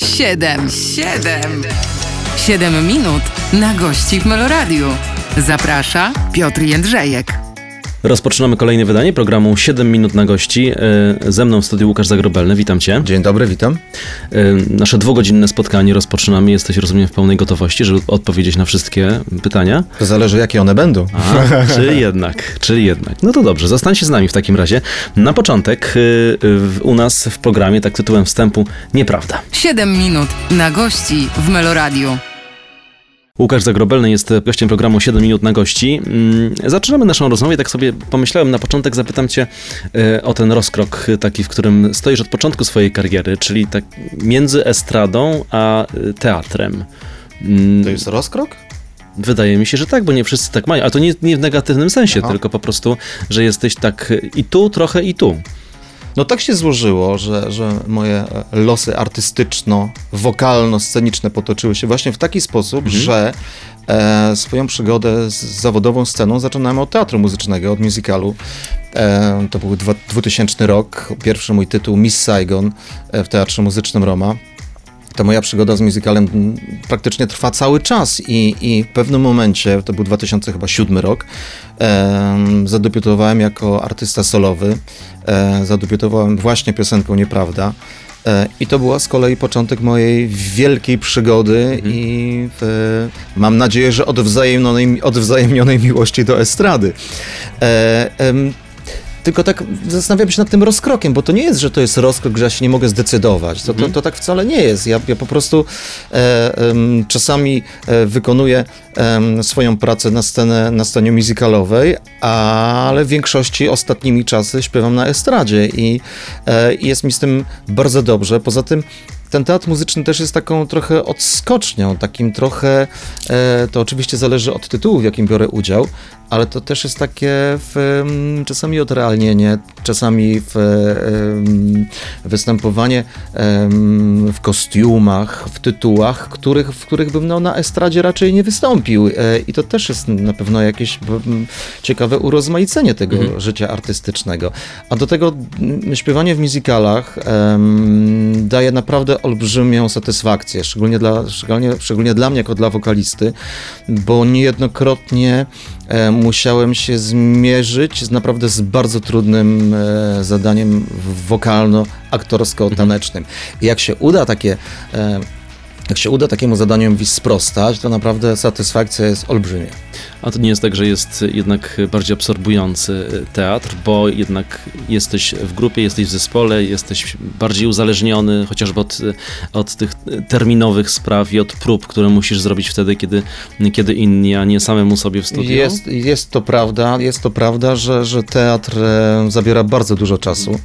Siedem, siedem, siedem minut na gości w Meloradiu. Zaprasza Piotr Jędrzejek. Rozpoczynamy kolejne wydanie programu 7 minut na gości. E, Ze mną w studiu Łukasz Zagrobelny, witam cię. Dzień dobry, witam. E, Nasze dwugodzinne spotkanie rozpoczynamy. Jesteś, rozumiem, w pełnej gotowości, żeby odpowiedzieć na wszystkie pytania. To zależy, jakie one będą. A, czy jednak, czy jednak. No to dobrze, zostańcie z nami w takim razie. Na początek y, u nas w programie, tak tytułem wstępu, Nieprawda. Siedem minut na gości w Meloradiu. Łukasz Zagrobelny jest gościem programu 7 minut na gości. Mm, Zaczynamy naszą rozmowę tak sobie pomyślałem na początek, zapytam cię e, o ten rozkrok taki, w którym stoisz od początku swojej kariery, czyli tak między estradą a e, teatrem. Mm, To jest rozkrok? Wydaje mi się, że tak, bo nie wszyscy tak mają, a to nie, nie w negatywnym sensie, Aha. tylko po prostu, że jesteś tak i tu, trochę i tu. No tak się złożyło, że, że moje e, losy artystyczno-wokalno-sceniczne potoczyły się właśnie w taki sposób, że e, swoją przygodę z zawodową sceną zaczynałem od teatru muzycznego, od musicalu. E, to był dwa, 2000 rok, pierwszy mój tytuł Miss Saigon e, w Teatrze Muzycznym Roma. Ta moja przygoda z musicalem praktycznie trwa cały czas i, i w pewnym momencie, to był 2007 rok, em, zadebiutowałem jako artysta solowy. E, zadebiutowałem właśnie piosenką Nieprawda. E, I to była z kolei początek mojej wielkiej przygody i w, mam nadzieję, że odwzajemnionej, odwzajemnionej miłości do estrady. E, em, tylko tak zastanawiam się nad tym rozkrokiem, bo to nie jest, że to jest rozkrok, że ja się nie mogę zdecydować. To, to, to tak wcale nie jest. Ja, ja po prostu e, em, czasami e, wykonuję swoją pracę na, scenę, na scenie musicalowej, ale w większości ostatnimi czasy śpiewam na estradzie i, e, jest mi z tym bardzo dobrze. Poza tym ten teatr muzyczny też jest taką trochę odskocznią, takim trochę, e, to oczywiście zależy od tytułu, w jakim biorę udział, ale to też jest takie w, czasami odrealnienie, czasami w, występowanie w kostiumach, w tytułach, których, w których bym no, na estradzie raczej nie wystąpił. E, I to też jest na pewno jakieś ciekawe urozmaicenie tego życia artystycznego. A do tego śpiewanie w musicalach daje naprawdę olbrzymią satysfakcję, szczególnie dla, szczególnie, szczególnie dla mnie jako dla wokalisty, bo niejednokrotnie musiałem się zmierzyć z naprawdę z bardzo trudnym e, zadaniem wokalno-aktorsko-tanecznym. I jak się uda takie e, jak się uda takiemu zadaniu sprostać, to naprawdę satysfakcja jest olbrzymia. A to nie jest tak, że jest jednak bardziej absorbujący teatr, bo jednak jesteś w grupie, jesteś w zespole, jesteś bardziej uzależniony chociażby od, od tych terminowych spraw i od prób, które musisz zrobić wtedy, kiedy, kiedy inni, a nie samemu sobie w studiu. Jest, jest to prawda, jest to prawda, że, że teatr e, zabiera bardzo dużo czasu.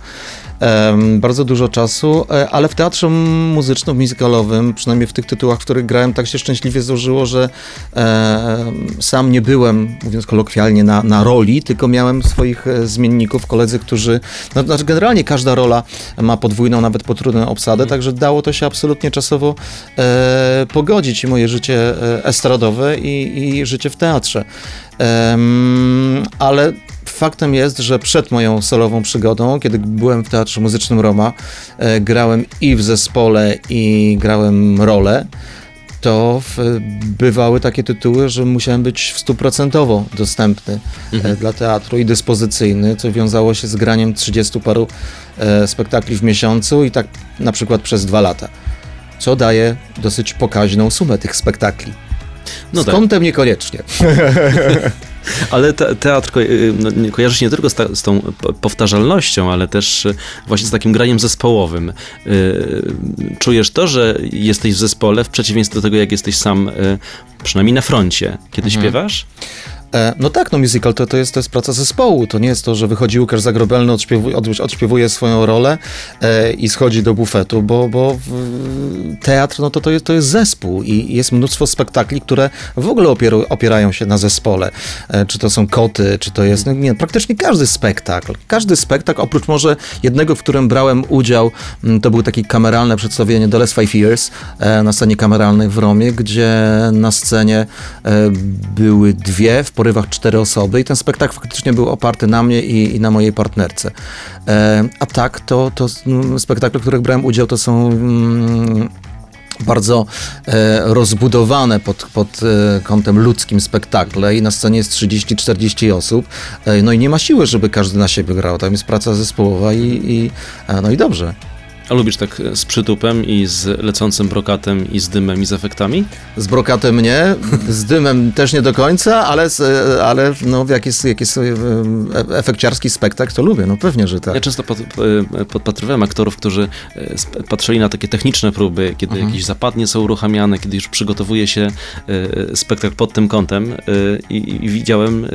Bardzo dużo czasu, e, ale w teatrze muzycznym, musicalowym, przynajmniej w tych tytułach, w których grałem, tak się szczęśliwie złożyło, że e, sam nie byłem, mówiąc kolokwialnie, na, na roli, tylko miałem swoich e, zmienników, koledzy, którzy, no, znaczy generalnie każda rola ma podwójną, nawet potrójną obsadę, także dało to się absolutnie czasowo pogodzić i moje życie estradowe i, i życie w teatrze. Em, ale faktem jest, że przed moją solową przygodą, kiedy byłem w Teatrze Muzycznym Roma, e, grałem i w zespole, i grałem rolę, to bywały takie tytuły, że musiałem być stuprocentowo dostępny e, dla teatru i dyspozycyjny, co wiązało się z graniem 30 paru e, spektakli w miesiącu i tak na przykład przez dwa lata. Co daje dosyć pokaźną sumę tych spektakli. No z tak. niekoniecznie. Ale te, teatr ko- y, no, nie- kojarzy się nie tylko z, ta, z tą powtarzalnością, ale też y, właśnie z takim graniem zespołowym. Y, Czujesz to, że jesteś w zespole w przeciwieństwie do tego, jak jesteś sam, przynajmniej na froncie, kiedy Mhm. śpiewasz? E, No tak, no musical to, to, jest, to jest praca zespołu. To nie jest to, że wychodzi Łukasz Zagrobelny, odśpiewuje, od, odśpiewuje swoją rolę e, i schodzi do bufetu, bo, bo teatr no to, to, jest, to jest zespół i jest mnóstwo spektakli, które w ogóle opierają się na zespole. E, czy to są koty, czy to jest, no nie, praktycznie każdy spektakl. Każdy spektakl, oprócz może jednego, w którym brałem udział, to był taki kameralne przedstawienie The Last Five Years e, na scenie kameralnej w Romie, gdzie na scenie e, były dwie, w porywach cztery osoby i ten spektakl faktycznie był oparty na mnie i, i na mojej partnerce. E, a tak, to, to spektakle, w których brałem udział, to są mm, bardzo e, rozbudowane pod, pod e, kątem ludzkim spektakle i na scenie jest 30-40 osób, e, no i nie ma siły, żeby każdy na siebie grał. Tam jest praca zespołowa i, i e, no i dobrze. A lubisz tak z przytupem i z lecącym brokatem i z dymem i z efektami? Z brokatem nie, z dymem też nie do końca, ale, ale no, jak jest, jak jest e, efekciarski spektakl, to lubię, no pewnie, że tak. Ja często pod, podpatrywałem aktorów, którzy e, patrzyli na takie techniczne próby, kiedy jakieś zapadnie są uruchamiane, kiedy już przygotowuje się e, spektakl pod tym kątem i, i widziałem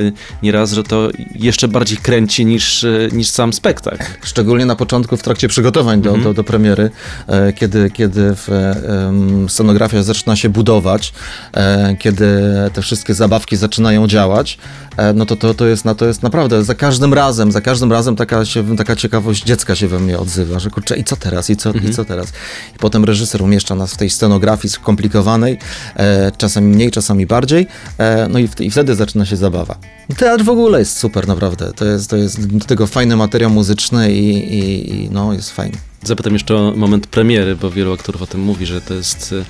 nieraz, że to jeszcze bardziej kręci niż, niż sam spektakl. Szczególnie na początku w trakcie przygotowań do, do, do premiery, e, kiedy, kiedy w, e, scenografia zaczyna się budować, e, kiedy te wszystkie zabawki zaczynają działać, no to, to, to, jest, no to jest naprawdę za każdym razem, za każdym razem taka, się, taka ciekawość dziecka się we mnie odzywa, że kurczę, i co teraz, i co, i co teraz? I potem reżyser umieszcza nas w tej scenografii skomplikowanej, czasami mniej, czasami bardziej, no i, i wtedy zaczyna się zabawa. Teatr w ogóle jest super, naprawdę. To jest, to jest do tego fajny materiał muzyczny i, i, i no, jest fajny. Zapytam jeszcze o moment premiery, bo wielu aktorów o tym mówi, że to jest e,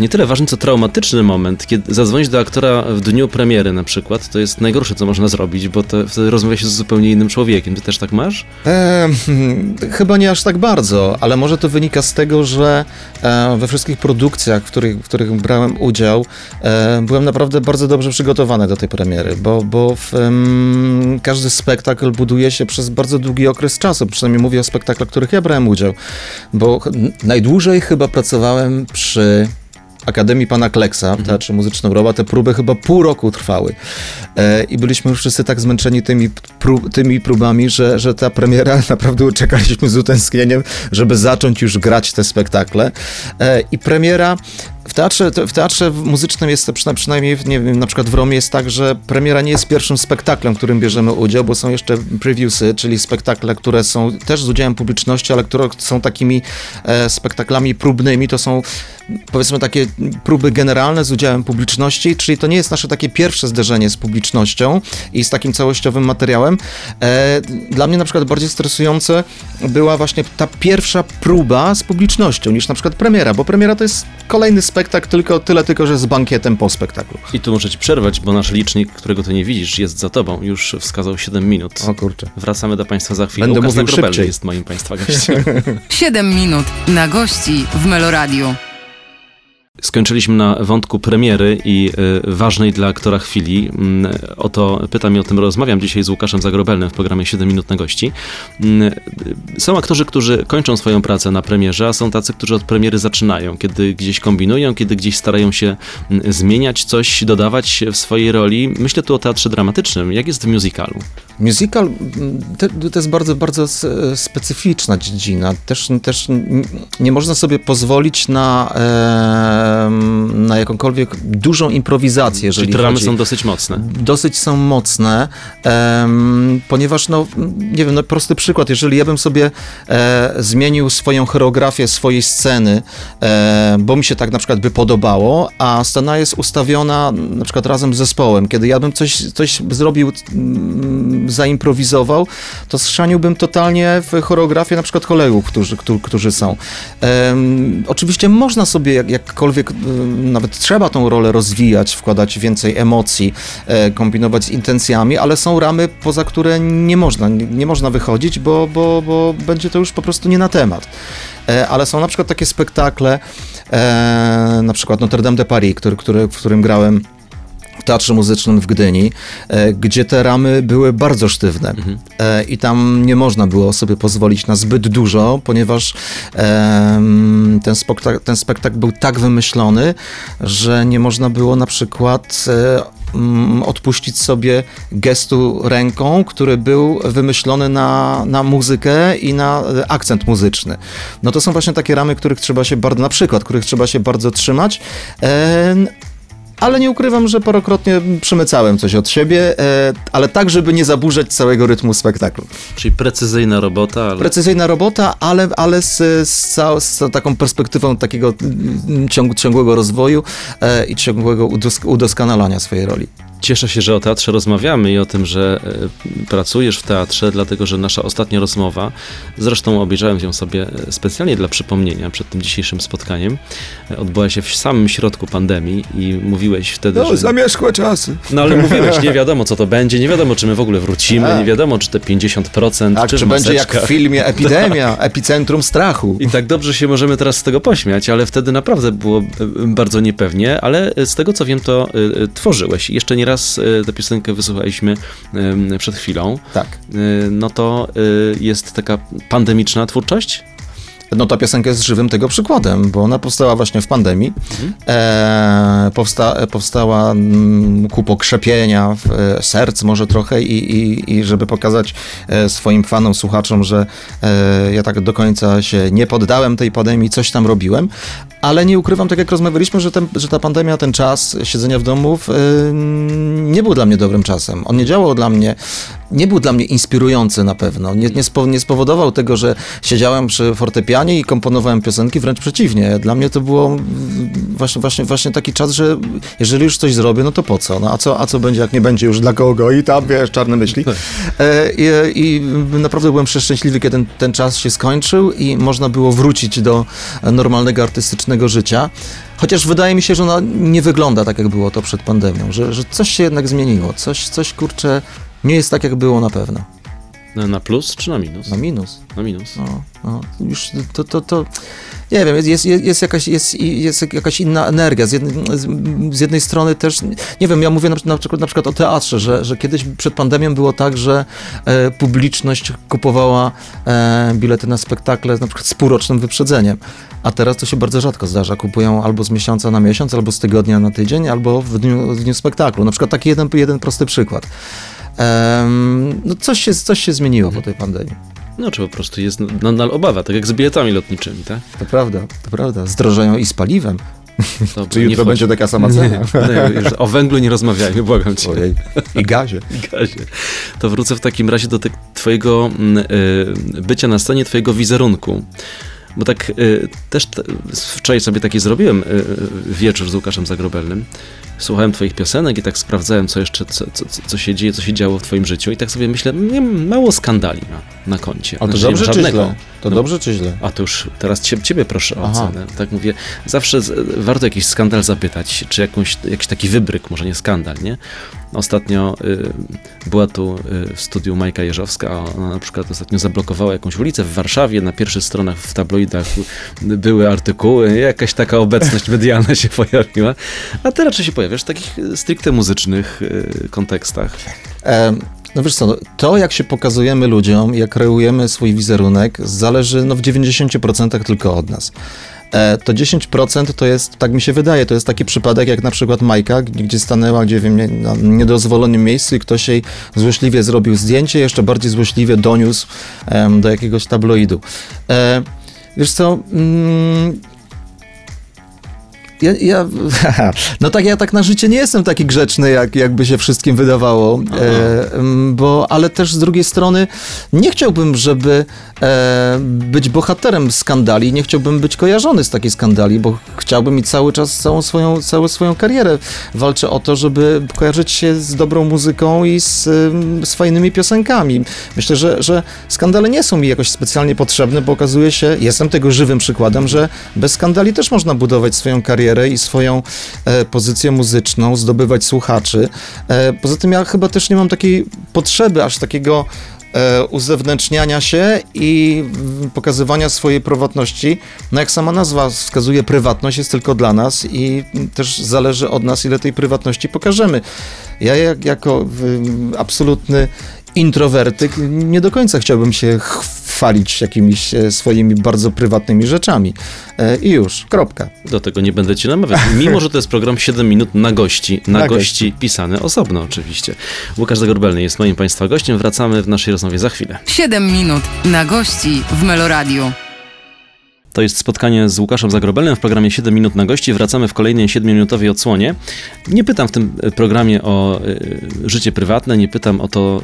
nie tyle ważny, co traumatyczny moment. Kiedy zadzwonić do aktora w dniu premiery na przykład, to jest najgorsze, co można zrobić, bo to wtedy rozmawia się z zupełnie innym człowiekiem. Ty też tak masz? E, chyba nie aż tak bardzo, ale może to wynika z tego, że e, we wszystkich produkcjach, w których, w których brałem udział, e, byłem naprawdę bardzo dobrze przygotowany do tej premiery, bo, bo w, każdy spektakl buduje się przez bardzo długi okres czasu, przynajmniej mówię o spektaklach, w których ja brałem udział, bo najdłużej chyba pracowałem przy Akademii Pana Kleksa w Teatrze Muzycznym Roba, te próby chyba pół roku trwały. E, I byliśmy już wszyscy tak zmęczeni tymi, prób, tymi próbami, że, że ta premiera naprawdę czekaliśmy z utęsknieniem, żeby zacząć już grać te spektakle. E, I premiera w teatrze, w teatrze muzycznym jest, przyna- przynajmniej nie wiem, na przykład w Romie jest tak, że premiera nie jest pierwszym spektaklem, w którym bierzemy udział, bo są jeszcze previewsy, czyli spektakle, które są też z udziałem publiczności, ale które są takimi e, spektaklami próbnymi. To są powiedzmy takie próby generalne z udziałem publiczności, czyli to nie jest nasze takie pierwsze zderzenie z publicznością i z takim całościowym materiałem. E, dla mnie na przykład bardziej stresujące była właśnie ta pierwsza próba z publicznością niż na przykład premiera, bo premiera to jest kolejny spektakl, tylko tyle tylko, że z bankietem po spektaklu. I tu muszę ci przerwać, bo nasz licznik, którego ty nie widzisz, jest za tobą. Już wskazał 7 minut. O kurczę. Wracamy do Państwa za chwilę. Będę Łukasz mówił szybciej. jest moim Państwa gościem. 7 minut na gości w Meloradiu. Skończyliśmy na wątku premiery i y, ważnej dla aktora chwili. Mm, o to pytam i o tym rozmawiam dzisiaj z Łukaszem Zagrobelnym w programie 7 minut na gości. Mm, y, są aktorzy, którzy kończą swoją pracę na premierze, a są tacy, którzy od premiery zaczynają, kiedy gdzieś kombinują, kiedy gdzieś starają się mm, zmieniać coś, dodawać w swojej roli. Myślę tu o teatrze dramatycznym. Jak jest w musicalu? Musical to, to jest bardzo, bardzo specyficzna dziedzina. Też, też nie można sobie pozwolić na, na jakąkolwiek dużą improwizację, jeżeli Czyli te ramy chodzi. są dosyć mocne. dosyć są mocne, ponieważ, no, nie wiem, no, prosty przykład, jeżeli ja bym sobie e, zmienił swoją choreografię swojej sceny, e, bo mi się tak na przykład by podobało, a scena jest ustawiona na przykład razem z zespołem, kiedy ja bym coś, coś zrobił, mm, zaimprowizował, to schrzaniłbym totalnie w choreografię na przykład kolegów, którzy, którzy, którzy są. Em, oczywiście można sobie jak, jakkolwiek, em, nawet trzeba tą rolę rozwijać, wkładać więcej emocji, e, kombinować z intencjami, ale są ramy, poza które nie można, nie, nie można wychodzić, bo, bo, bo będzie to już po prostu nie na temat. E, ale są na przykład takie spektakle, e, na przykład Notre Dame de Paris, który, który, w którym grałem Teatrze Muzycznym w Gdyni, e, gdzie te ramy były bardzo sztywne e, i tam nie można było sobie pozwolić na zbyt dużo, ponieważ ten, spektak- ten spektakl był tak wymyślony, że nie można było na przykład e, odpuścić sobie gestu ręką, który był wymyślony na, na muzykę i na akcent muzyczny. No to są właśnie takie ramy, których trzeba się bardzo, na przykład, których trzeba się bardzo trzymać. Ale nie ukrywam, że parokrotnie przemycałem coś od siebie, e, ale tak, żeby nie zaburzać całego rytmu spektaklu. Czyli precyzyjna robota, ale Precyzyjna robota, ale, ale z, z, cał, z taką perspektywą takiego mm, ciąg, ciągłego rozwoju e, i ciągłego udos, udoskonalania swojej roli. Cieszę się, że o teatrze rozmawiamy i o tym, że e, pracujesz w teatrze, dlatego że nasza ostatnia rozmowa, zresztą obejrzałem ją sobie e, specjalnie dla przypomnienia przed tym dzisiejszym spotkaniem, e, odbyła się w samym środku pandemii i mówiłeś wtedy, No, że... zamierzchłe czasy. No ale mówiłeś, nie wiadomo co to będzie, nie wiadomo czy my w ogóle wrócimy, nie wiadomo czy te 50%, Tak, czy, czy będzie jak w filmie Epidemia, epicentrum strachu. I tak dobrze się możemy teraz z tego pośmiać, ale wtedy naprawdę było bardzo niepewnie, ale z tego co wiem, to tworzyłeś. Jeszcze nieraz e, tę piosenkę wysłuchaliśmy przed chwilą. Tak. E, No to e, jest taka pandemiczna twórczość? No ta piosenka jest żywym tego przykładem, bo ona powstała właśnie w pandemii. E, powsta, powstała mm, ku pokrzepienia w, e, serc może trochę i, i, i żeby pokazać e, swoim fanom, słuchaczom, że e, ja tak do końca się nie poddałem tej pandemii, coś tam robiłem, ale nie ukrywam, tak jak rozmawialiśmy, że, ten, że ta pandemia, ten czas siedzenia w domu w, e, nie był dla mnie dobrym czasem. On nie działał dla mnie, nie był dla mnie inspirujący na pewno. Nie, nie, spo, nie spowodował tego, że siedziałem przy fortepianie i komponowałem piosenki, wręcz przeciwnie. Dla mnie to było właśnie, właśnie, właśnie taki czas, że jeżeli już coś zrobię, no to po co? No, a, co a co będzie, jak nie będzie już dla kogo? I tam, wiesz, czarne myśli. E, i, I naprawdę byłem przeszczęśliwy, kiedy ten, ten czas się skończył i można było wrócić do normalnego artystycznego życia. Chociaż wydaje mi się, że ona nie wygląda tak, jak było to przed pandemią, że, że coś się jednak zmieniło, coś, coś kurczę, nie jest tak, jak było na pewno. Na, na plus czy na minus? Na minus. Na minus. No, no, już to, to, to nie wiem, jest, jest, jest, jakaś, jest, jest jakaś inna energia. Z jednej, z jednej strony też, nie wiem, ja mówię na, na, przykład, na przykład o teatrze, że, że kiedyś przed pandemią było tak, że e, publiczność kupowała e, bilety na spektakle na przykład z półrocznym wyprzedzeniem, a teraz to się bardzo rzadko zdarza. Kupują albo z miesiąca na miesiąc, albo z tygodnia na tydzień, albo w dniu, w dniu spektaklu. Na przykład taki jeden, jeden prosty przykład. No coś się, coś się zmieniło po tej pandemii. No, czy po prostu jest nadal obawa, tak jak z biletami lotniczymi, tak? To prawda, to prawda. Zdrożeją i z paliwem. To Czy nie jutro wchodzi- będzie taka sama cena? Nie, już o węglu nie rozmawiajmy, błagam cię. Ojej. I gazie. Gazie. To wrócę w takim razie do te, twojego mm, y, bycia na scenie, twojego wizerunku. Bo tak y, też te, wczoraj sobie taki zrobiłem y, wieczór z Łukaszem Zagrobelnym. Słuchałem twoich piosenek i tak sprawdzałem, co jeszcze, co, co, co się dzieje, co się działo w twoim życiu. I tak sobie myślę, nie, mało skandali na, na koncie. A to Znaczy, dobrze czy źle? To No. dobrze czy źle? A to już teraz cie, ciebie proszę o Aha. ocenę. Tak mówię, zawsze warto jakiś skandal zapytać, czy jakąś, jakiś taki wybryk, może nie skandal, nie? Ostatnio y, była tu y, w studiu Majka Jeżowska, a ona na przykład ostatnio zablokowała jakąś ulicę w Warszawie, na pierwszych stronach w tabloidach były artykuły, jakaś taka obecność medialna się pojawiła, a ty raczej się pojawiasz w takich y, stricte muzycznych y, kontekstach. E, no wiesz co, no, to jak się pokazujemy ludziom, jak kreujemy swój wizerunek, zależy no, w 90% tylko od nas. E, to 10% to jest, tak mi się wydaje, to jest taki przypadek jak na przykład Majka, gdzie stanęła, gdzie wiem, nie- na niedozwolonym miejscu i ktoś jej złośliwie zrobił zdjęcie, jeszcze bardziej złośliwie doniósł do jakiegoś tabloidu. E, wiesz co, mm, ja, ja, no tak, ja tak na życie nie jestem taki grzeczny, jak, jakby się wszystkim wydawało, e, bo, ale też z drugiej strony nie chciałbym, żeby e, być bohaterem skandali, nie chciałbym być kojarzony z takiej skandali, bo chciałbym i cały czas całą swoją, całą swoją karierę walczę o to, żeby kojarzyć się z dobrą muzyką i z, z fajnymi piosenkami. Myślę, że, że skandale nie są mi jakoś specjalnie potrzebne, bo okazuje się, jestem tego żywym przykładem, że bez skandali też można budować swoją karierę i swoją e, pozycję muzyczną, zdobywać słuchaczy. E, poza tym ja chyba też nie mam takiej potrzeby, aż takiego e, uzewnętrzniania się i mm, pokazywania swojej prywatności. No jak sama nazwa wskazuje, prywatność jest tylko dla nas i mm, też zależy od nas, ile tej prywatności pokażemy. Ja jak, jako y, absolutny introwertyk nie do końca chciałbym się chwalić jakimiś e, swoimi bardzo prywatnymi rzeczami. E, I już, kropka. Do tego nie będę cię namawiał. Mimo, że to jest program 7 minut na gości. Na, Na gości pisany osobno oczywiście. Łukasz Zagorbelny jest moim Państwa gościem. Wracamy w naszej rozmowie za chwilę. 7 minut na gości w Meloradiu. To jest spotkanie z Łukaszem Zagrobelem w programie 7 minut na gości. Wracamy w kolejnej 7-minutowej odsłonie. Nie pytam w tym e, programie o y, życie prywatne, nie pytam o to,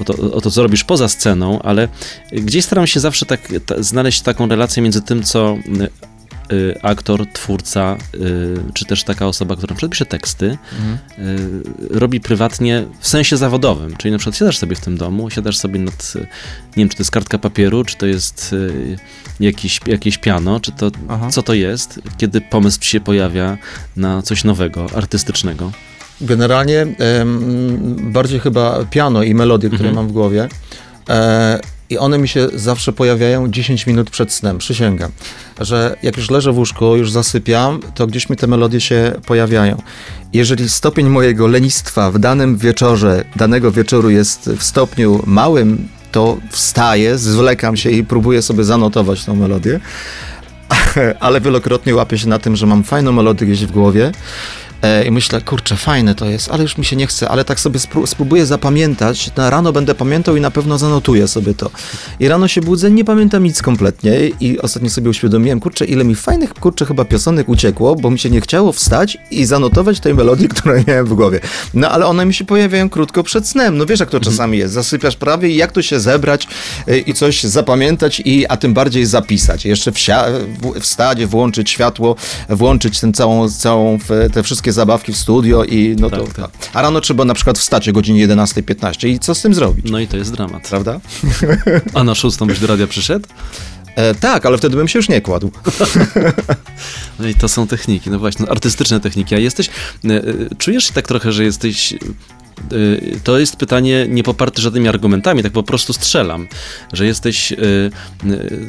o, to, o to, co robisz poza sceną, ale gdzieś staram się zawsze tak ta, znaleźć taką relację między tym, co y, aktor, twórca, y, czy też taka osoba, która pisze teksty, y, robi prywatnie w sensie zawodowym. Czyli na przykład siadasz sobie w tym domu, siadasz sobie nad, nie wiem, czy to jest kartka papieru, czy to jest jakiś, jakieś piano, czy to, Aha. co to jest, kiedy pomysł ci się pojawia na coś nowego, artystycznego. Generalnie bardziej chyba piano i melodie, które Mhm. mam w głowie. I one mi się zawsze pojawiają 10 minut przed snem, przysięgam. Że jak już leżę w łóżku, już zasypiam, to gdzieś mi te melodie się pojawiają. Jeżeli stopień mojego lenistwa w danym wieczorze, danego wieczoru jest w stopniu małym, to wstaję, zwlekam się i próbuję sobie zanotować tą melodię. Ale wielokrotnie łapię się na tym, że mam fajną melodię gdzieś w głowie i myślę, kurczę, fajne to jest, ale już mi się nie chce, ale tak sobie spró- spróbuję zapamiętać, na rano będę pamiętał i na pewno zanotuję sobie to. I rano się budzę, nie pamiętam nic kompletnie i ostatnio sobie uświadomiłem, kurczę, ile mi fajnych, kurczę, chyba piosenek uciekło, bo mi się nie chciało wstać i zanotować tej melodii, którą miałem w głowie. No ale one mi się pojawiają krótko przed snem, no wiesz jak to czasami jest, zasypiasz prawie i jak to się zebrać y, i coś zapamiętać i a tym bardziej zapisać. Jeszcze wstać, włączyć światło, włączyć ten całą, całą te wszystkie zabawki w studio i no to Tak, tak. A rano trzeba na przykład wstać o godzinie 11.15 i co z tym zrobić? No i to jest dramat. Prawda? A na szóstą byś do radia przyszedł? E, tak, ale wtedy bym się już nie kładł. No i to są techniki, no właśnie, artystyczne techniki. A jesteś, e, e, czujesz się tak trochę, że jesteś, to jest pytanie nie poparte żadnymi argumentami, tak po prostu strzelam, że jesteś e, e,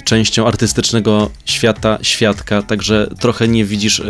częścią artystycznego świata, świadka, także trochę nie widzisz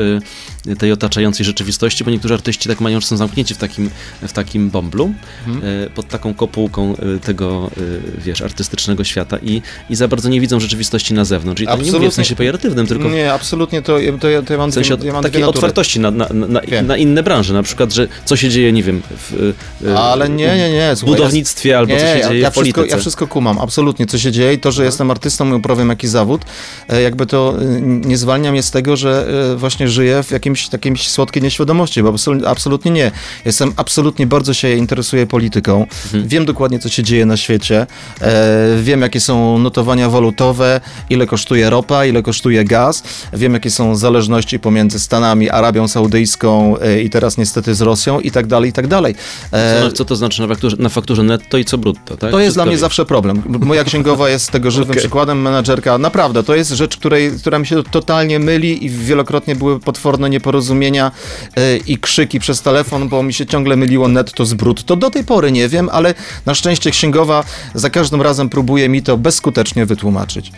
tej otaczającej rzeczywistości, bo niektórzy artyści tak mają, że są zamknięci w takim, w takim bąblu, e, pod taką kopułką tego, wiesz, artystycznego świata i, i za bardzo nie widzą rzeczywistości na zewnątrz. I to nie mówię w Absolutnie. sensie pejoratywnym, tylko Nie, absolutnie to, to, ja, to ja mam w sensie dwie, ja mam takiej otwartości na, na, na, na inne branże, na przykład, że co się dzieje, nie wiem, w, Ale nie, nie, nie. w Słuchaj, budownictwie albo nie, co się dzieje ja w wszystko, polityce. Ja wszystko kumam, absolutnie, co się dzieje i to, że jestem artystą i uprawiam jakiś zawód, e, jakby to e, nie zwalnia mnie z tego, że e, właśnie żyję w jakimś takiej słodkiej nieświadomości, bo absolutnie, nie. Jestem absolutnie, bardzo się interesuję polityką, Mhm. wiem dokładnie, co się dzieje na świecie, e, wiem, jakie są notowania walutowe, ile kosztuje ropa, ile kosztuje gaz, wiem, jakie są zależności pomiędzy Stanami, Arabią Saudyjską i teraz niestety z Rosją i tak dalej, i tak dalej. E, Co, co to znaczy na fakturze, na fakturze netto i co brutto, tak? to jest dla mnie zawsze problem. Moja księgowa jest tego żywym Okej. przykładem, menadżerka. Naprawdę, to jest rzecz, której, która mi się totalnie myli i wielokrotnie były potworne nieporozumienia e, i krzyki przez telefon, bo mi się ciągle myliło netto z brutto. Do tej pory nie wiem, ale na szczęście księgowa za każdym razem próbuje mi to bezskutecznie wytłumaczyć.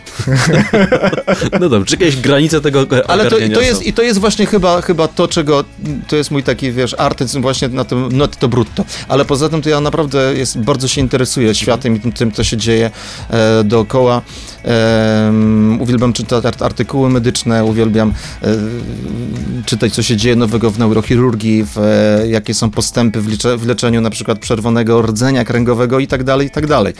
No dobrze, czy jakieś granice tego Ale to, to jest, są? i to jest właśnie chyba, chyba to, czego, to jest mój taki, wiesz, artyzm właśnie na tym netto brutto. Ale poza tym to ja naprawdę jest, bardzo się interesuję światem i tym, tym co się dzieje e, dookoła. E, uwielbiam czytać art- artykuły medyczne, uwielbiam e, czytać, co się dzieje nowego w neurochirurgii, w, e, jakie są postępy w, licze, w leczeniu na przykład przerwonego rdzenia kręgowego i tak dalej, i tak dalej.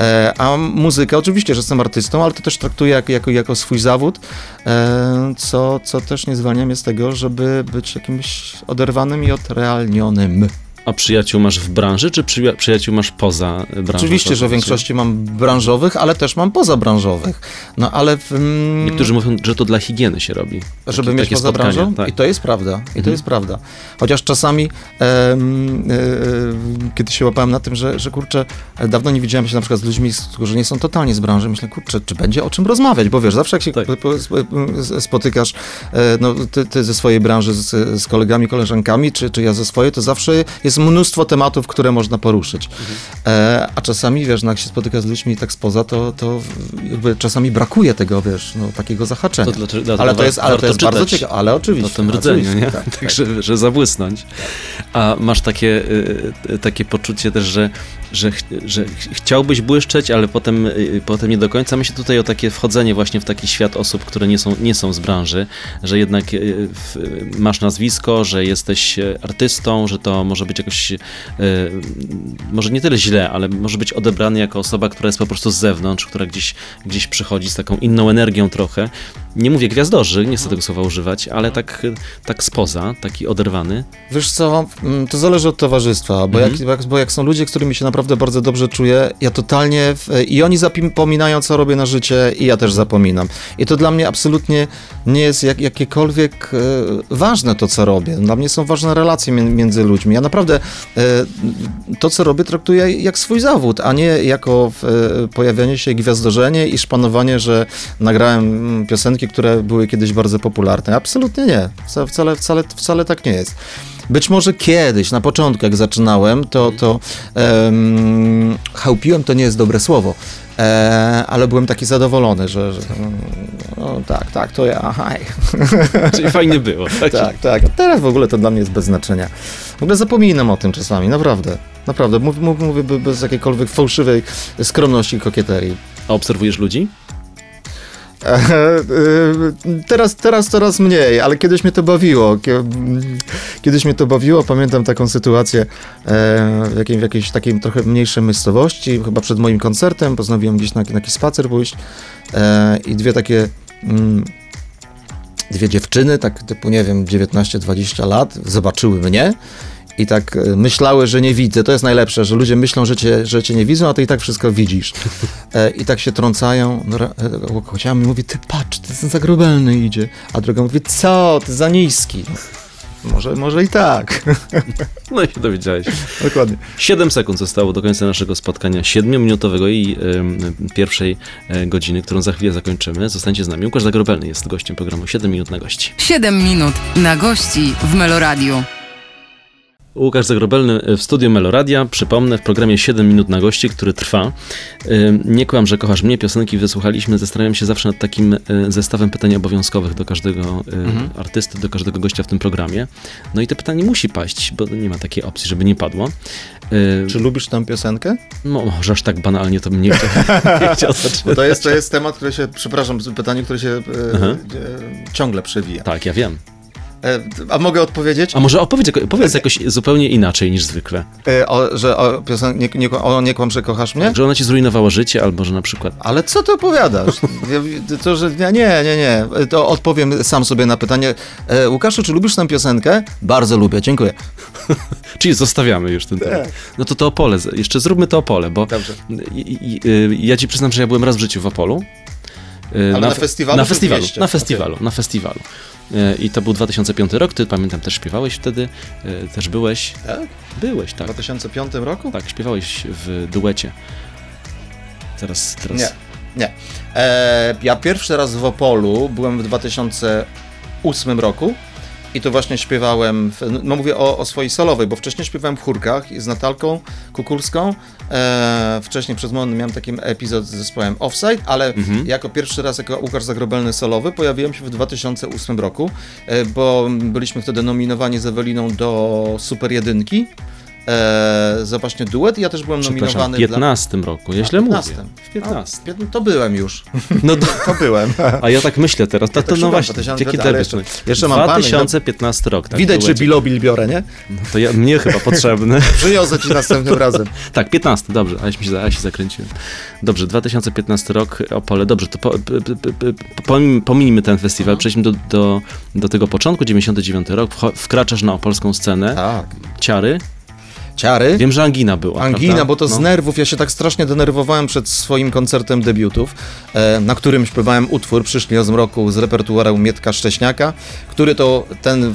E, a muzyka, oczywiście, że jestem artystą, ale to też traktuję jako, jako, jako swój zawód, e, co, co też nie zwalnia mnie z tego, żeby być jakimś oderwanym i odrealnionym. A przyjaciół masz w branży, czy przyja- przyjaciół masz poza branżą? Oczywiście, że w większości mam branżowych, ale też mam pozabranżowych. No ale w, mm, Niektórzy mówią, że to dla higieny się robi. żeby Takie- mieć takie poza spotkania, branżą? Tak. I to jest prawda. I to Mhm. jest prawda. Chociaż czasami e, e, kiedy się łapałem na tym, że, że kurczę, e, dawno nie widziałem się na przykład z ludźmi, którzy nie są totalnie z branży, myślę, kurczę, czy będzie o czym rozmawiać, bo wiesz, zawsze jak się Tak. spotykasz e, no, ty, ty ze swojej branży z, z kolegami, koleżankami, czy, czy ja ze swojej, to zawsze jest mnóstwo tematów, które można poruszyć. E, a czasami, wiesz, no, jak się spotyka z ludźmi tak spoza, to, to jakby czasami brakuje tego, wiesz, no, takiego zahaczenia. To dlaczego- dlatego ale to jest, ale to jest bardzo ciekawe, ale oczywiście. o tym rdzeniu, nie? tak, Tak, tak. że, że zabłysnąć. A masz takie, y, y, takie poczucie też, że, że, ch- że ch- chciałbyś błyszczeć, ale potem, y, potem nie do końca. Myślę tutaj o takie wchodzenie właśnie w taki świat osób, które nie są, nie są z branży, że jednak y, masz nazwisko, że jesteś y, artystą, że to może być jakoś, może nie tyle źle, ale może być odebrany jako osoba, która jest po prostu z zewnątrz, która gdzieś, gdzieś przychodzi z taką inną energią trochę. Nie mówię gwiazdorzy, nie chcę tego słowa używać, ale tak, tak spoza, taki oderwany. Wiesz co, mm, to zależy od towarzystwa, bo, Mhm. jak, bo jak są ludzie, z którymi się naprawdę bardzo dobrze czuję, ja totalnie, w, i oni zapominają, co robię na życie i ja też zapominam. I to dla mnie absolutnie nie jest jak, jakiekolwiek e, ważne to, co robię. Dla mnie są ważne relacje mi- między ludźmi. Ja naprawdę e, to, co robię, traktuję jak swój zawód, a nie jako e, pojawianie się, gwiazdorzenie i szpanowanie, że nagrałem mm, piosenki, które były kiedyś bardzo popularne. Absolutnie nie. Wca- Wcale, wcale, wcale tak nie jest. Być może kiedyś, na początku, jak zaczynałem, to, to um, chełpiłem, to nie jest dobre słowo, e, ale byłem taki zadowolony, że, że no, tak, tak, to ja, haj. Czyli fajnie było. Tak? Tak, tak. Teraz w ogóle to dla mnie jest bez znaczenia. W ogóle zapominam o tym czasami, naprawdę. Naprawdę, mówię, mówię, mówię be- bez jakiejkolwiek fałszywej skromności i kokieterii. A obserwujesz ludzi? E, e, Teraz, teraz coraz mniej, ale kiedyś mnie to bawiło. Kie- Kiedyś mnie to bawiło. Pamiętam taką sytuację e, w, jakiej, w jakiejś takiej trochę mniejszej miejscowości, chyba przed moim koncertem. Postanowiłem gdzieś na, na jakiś spacer pójść i dwie takie. Mm, dwie dziewczyny, tak typu, nie wiem, 19-20 lat, zobaczyły mnie i tak e, myślały, że nie widzę. To jest najlepsze, że ludzie myślą, że cię, że cię nie widzą, a ty i tak wszystko widzisz. E, I tak się trącają. No, ra- e, mi mówi, ty patrz, ty ten zagrobelny idzie. A druga mówi, co, ty za niski. Może, może i tak. No i się dowiedziałeś. Dokładnie. 7 sekund zostało do końca naszego spotkania 7-minutowego i ym, pierwszej e, godziny, którą za chwilę zakończymy. Zostańcie z nami. Łukasz Zagrobelny jest gościem programu 7 minut na gości. 7 minut na gości w Meloradiu. Łukasz Zagrobelny w studiu Meloradia. Przypomnę, w programie 7 minut na gości, który trwa. Nie kłam, że kochasz mnie. Piosenki wysłuchaliśmy. Zastanawiam się zawsze nad takim y, zestawem pytań obowiązkowych do każdego y, artysty, do każdego gościa w tym programie. No i to pytanie musi paść, bo nie ma takiej opcji, żeby nie padło. Y, Czy lubisz tę piosenkę? No, może aż tak banalnie to bym nie chciał, zaczynać. To jest, to jest temat, który się, przepraszam, pytanie, które się e, ciągle przewija. Tak, ja wiem. E, a mogę odpowiedzieć? A może opowiedz, powiedz jakoś zupełnie inaczej niż zwykle. E, o, że o, piosen- nie, nie, o nie kłam, że kochasz mnie? Że ona ci zrujnowała życie, albo że na przykład... Ale co ty opowiadasz? To, że nie, nie, nie, nie. To odpowiem sam sobie na pytanie. E, Łukaszu, czy lubisz tę piosenkę? Bardzo lubię, dziękuję. Czyli zostawiamy już ten temat. Tak. No to to Opole, jeszcze zróbmy to Opole, bo Dobrze. y, ja ci przyznam, że ja byłem raz w życiu w Opolu. Y, Ale na fe- festiwalu Na festiwalu, na festiwalu, na festiwalu. Y, I to był 2005 rok, ty pamiętam też śpiewałeś wtedy, y, też byłeś, Tak? byłeś, W tak, 2005 roku? tak, śpiewałeś w duecie. Teraz, teraz... Nie, nie. E, ja pierwszy raz w Opolu byłem w 2008 roku i to właśnie śpiewałem, w, no mówię o, o swojej solowej, bo wcześniej śpiewałem w chórkach z Natalką Kukulską. E, wcześniej przez moment miałem taki epizod z zespołem Offside, ale jako pierwszy raz jako Łukasz Zagrobelny solowy pojawiłem się w 2008 roku, e, bo byliśmy wtedy nominowani z Eweliną do Super Jedynki. E, za właśnie duet i ja też byłem nominowany w 15 roku, ja źle mówię. 15. W 15. dla... No, to byłem już. No to, To byłem. a ja tak myślę teraz, to, Ja to tak no właśnie, 2000, jaki ale debut. jeszcze- no. jeszcze mam pamięć, 2015 rok, tak. Widać, że duecie. bilobil biorę, nie? To ja, mnie chyba potrzebny. Przyniosę ci następnym razem. Tak, 15, dobrze, a ja się, ja się zakręciłem. Dobrze, 2015 rok, Opole, dobrze, to po, p, p, p, p, pominijmy- ten festiwal, przejdźmy do, do, do tego początku, 99 rok, wkraczasz na opolską scenę, Tak. ciary, Ciary. wiem, że angina była, Angina, prawda? bo to z No. nerwów. Ja się tak strasznie denerwowałem przed swoim koncertem debiutów, e, na którym śpiewałem utwór Przyszli o zmroku z repertuaru Mietka Szcześniaka, który to ten e,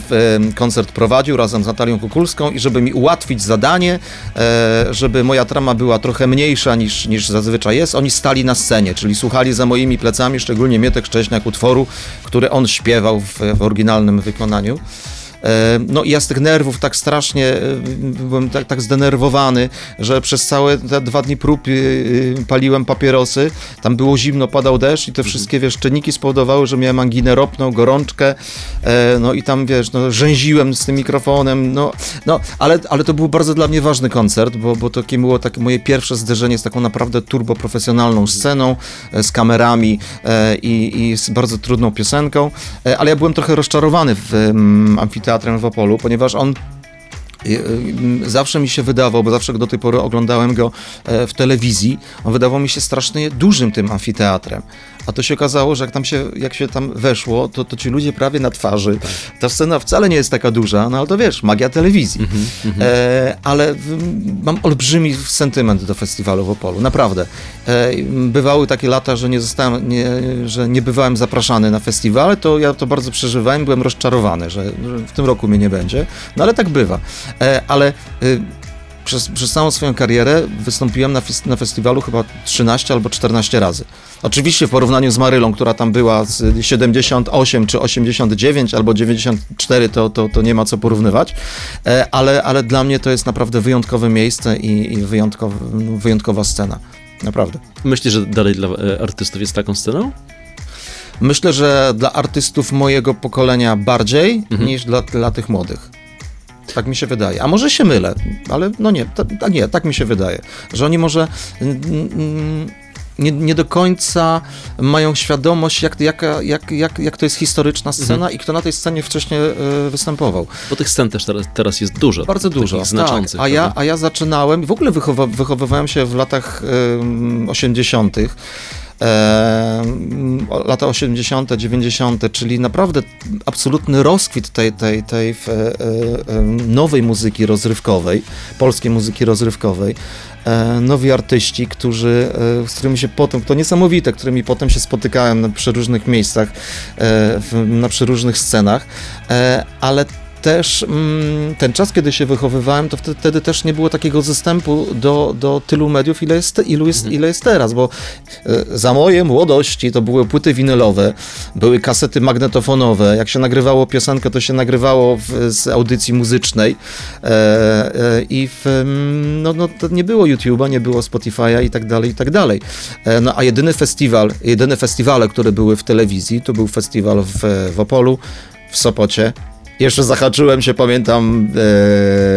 koncert prowadził razem z Natalią Kukulską i żeby mi ułatwić zadanie, e, żeby moja trama była trochę mniejsza niż, niż zazwyczaj jest, oni stali na scenie, czyli słuchali za moimi plecami, szczególnie Mietek Szcześniak utworu, który on śpiewał w, w oryginalnym wykonaniu. E, No i ja z tych nerwów tak strasznie e, byłem tak, tak zdenerwowany, że przez całe te dwa dni prób e, paliłem papierosy, tam było zimno, padał deszcz i te wszystkie, wiesz, czynniki spowodowały, że miałem anginę ropną, gorączkę, no i tam, wiesz, no, rzęziłem z tym mikrofonem, no, no ale, ale to był bardzo dla mnie ważny koncert, bo, bo to było takie moje pierwsze zderzenie z taką naprawdę turboprofesjonalną sceną, e, z kamerami i, i z bardzo trudną piosenką, ale ja byłem trochę rozczarowany w em, amfiteatrem w Opolu, ponieważ on Zawsze mi się wydawał, bo zawsze do tej pory oglądałem go e, w telewizji, on wydawał mi się strasznie dużym tym amfiteatrem. A to się okazało, że jak tam się, jak się tam weszło, to, to ci ludzie prawie na twarzy. Ta scena wcale nie jest taka duża, no ale to wiesz, magia telewizji. E, ale mam olbrzymi sentyment do festiwalu w Opolu, naprawdę. E, bywały takie lata, że nie zostałem, nie, że nie bywałem zapraszany na festiwale, to ja to bardzo przeżywałem, byłem rozczarowany, że, że w tym roku mnie nie będzie. No ale tak bywa. E, ale y, przez, przez całą swoją karierę wystąpiłem na, na festiwalu chyba 13 albo 14 razy. Oczywiście w porównaniu z Marylą, która tam była z 78 czy 89 albo 94, to, to, to nie ma co porównywać, e, ale, ale dla mnie to jest naprawdę wyjątkowe miejsce i, i wyjątkowa, wyjątkowa scena. Naprawdę. Myślisz, że dalej dla e, artystów jest taką sceną? Myślę, że dla artystów mojego pokolenia bardziej niż dla, dla tych młodych. Tak mi się wydaje. A może się mylę, ale no nie, ta, nie, tak mi się wydaje. Że oni może mm, nie, nie do końca mają świadomość, jak, jaka, jak, jak, jak to jest historyczna scena i kto na tej scenie wcześniej e, występował. Bo tych scen też teraz, teraz jest dużo. Bardzo dużo. znaczących. Tak. A, ja, a ja zaczynałem, w ogóle wychowa, wychowywałem się w latach em, 80. lata 80., 90., czyli naprawdę absolutny rozkwit tej, tej, tej e, e, nowej muzyki rozrywkowej, polskiej muzyki rozrywkowej. E, nowi artyści, którzy, z którymi się potem, to niesamowite, którymi potem się spotykałem na przeróżnych miejscach, na przeróżnych scenach, ale też mm, ten czas, kiedy się wychowywałem, to wtedy, wtedy też nie było takiego zastępu do, do tylu mediów, ile jest, ilu jest, ile jest teraz, bo e, za mojej młodości to były płyty winylowe, były kasety magnetofonowe, jak się nagrywało piosenkę, to się nagrywało w, z audycji muzycznej. E, e, i w, mm, no, no, to nie było YouTube'a, nie było Spotify'a i tak dalej, i tak dalej. E, no a jedyny festiwal, jedyne festiwale, które były w telewizji, to był festiwal w, w Opolu, w Sopocie, jeszcze zahaczyłem się, pamiętam,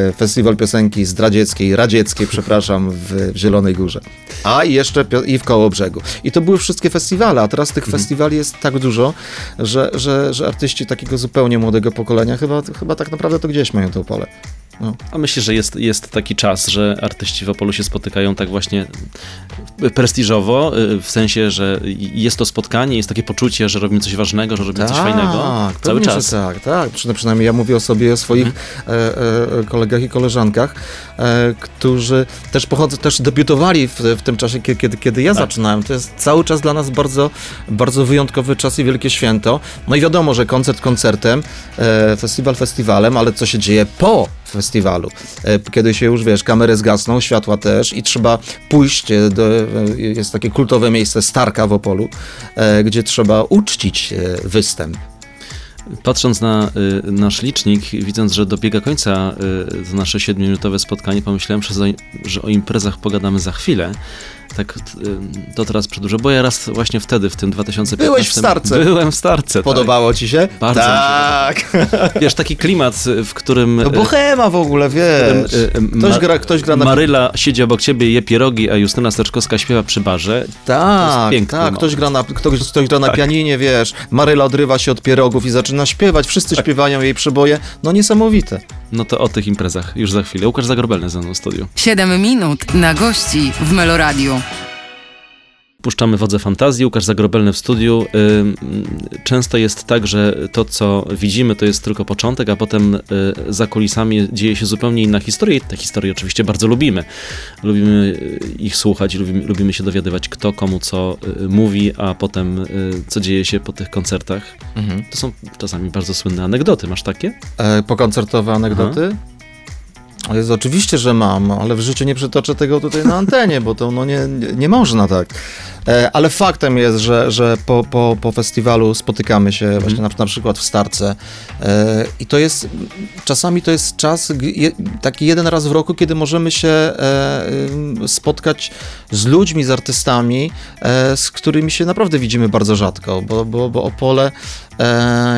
e, festiwal piosenki zdradzieckiej, radzieckiej, przepraszam, w, Zielonej Górze. A i jeszcze i w Kołobrzegu. I to były wszystkie festiwale, a teraz tych festiwali jest tak dużo, że, że, że artyści takiego zupełnie młodego pokolenia chyba, chyba tak naprawdę to gdzieś mają to pole. No. A myślę, że jest, jest taki czas, że artyści w Opolu się spotykają tak właśnie prestiżowo, y, w sensie, że jest to spotkanie, jest takie poczucie, że robimy coś ważnego, że robimy coś fajnego. Cały pewnie, czas. Tak, tak. Przyna- Przynajmniej ja mówię o sobie o swoich Mhm. e, e, kolegach i koleżankach, e, którzy też pochodzą, też debiutowali w, w tym czasie, kie- kiedy, kiedy ja Tak. zaczynałem. To jest cały czas dla nas bardzo, bardzo wyjątkowy czas i wielkie święto. No i wiadomo, że koncert koncertem, e, festiwal festiwalem, ale co się dzieje po festiwalu, e, kiedy się już, wiesz, kamery zgasną, światła też i trzeba pójść e, do, e, jest takie kultowe miejsce Starka w Opolu, gdzie trzeba uczcić występ. Patrząc na y, nasz licznik, widząc, że dobiega końca y, to nasze spotkanie, pomyślałem, że, za, że o imprezach pogadamy za chwilę. Tak, y, to teraz przedłużę, bo ja raz właśnie wtedy, w tym 2015... Byłeś w Starce. Byłem w Starce, Podobało ci się? Bardzo się tak. tak. Wiesz, taki klimat, y, w którym... No y, bohema w ogóle, wiesz. y, Ktoś Ma- gra, ktoś gra na... Maryla siedzi obok ciebie, je pierogi, a Justyna Steczkowska śpiewa przy barze. Tak, piękny tak, ktoś gra na, ktoś, ktoś gra na pianinie, wiesz, Maryla odrywa się od pierogów i zaczyna śpiewać, wszyscy Tak. śpiewają jej przyboje, no niesamowite. No to o tych imprezach już za chwilę. Łukasz Zagrobelny ze mną w studiu. 7 minut na gości w Puszczamy Wodze Fantazji, Łukasz Zagrobelny w studiu. Często jest tak, że to, co widzimy, to jest tylko początek, a potem y, za kulisami dzieje się zupełnie inna historia i te historie oczywiście bardzo lubimy. Lubimy y, ich słuchać, lubimy, lubimy się dowiadywać, kto komu co y, mówi, a potem co dzieje się po tych koncertach. To są czasami bardzo słynne anegdoty. Masz takie? E, pokoncertowe anegdoty? Ale jest oczywiście, że mam, ale w życiu nie przytoczę tego tutaj na antenie, bo to no nie, nie, można tak. E, ale faktem jest, że, że po, po, po festiwalu spotykamy się właśnie na, na przykład w Starce e, i to jest, czasami to jest czas, taki jeden raz w roku, kiedy możemy się e, spotkać z ludźmi, z artystami, z którymi się naprawdę widzimy bardzo rzadko, bo, bo, bo Opole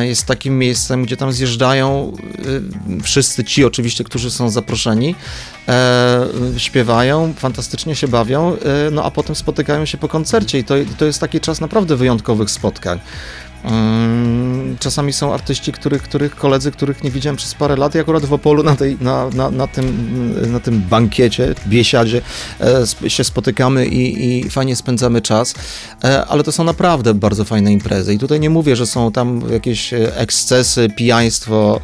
jest takim miejscem, gdzie tam zjeżdżają y, wszyscy ci oczywiście, którzy są zaproszeni, e, śpiewają, fantastycznie się bawią, e, no a potem spotykają się po koncercie i to, to jest taki czas naprawdę wyjątkowych spotkań. Mm, czasami są artyści, których, których koledzy, których nie widziałem przez parę lat i akurat w Opolu na, tej, na, na, na, tym, na tym bankiecie, biesiadzie e, się spotykamy i, i fajnie spędzamy czas, e, ale to są naprawdę bardzo fajne imprezy. I tutaj nie mówię, że są tam jakieś e, ekscesy, pijaństwo,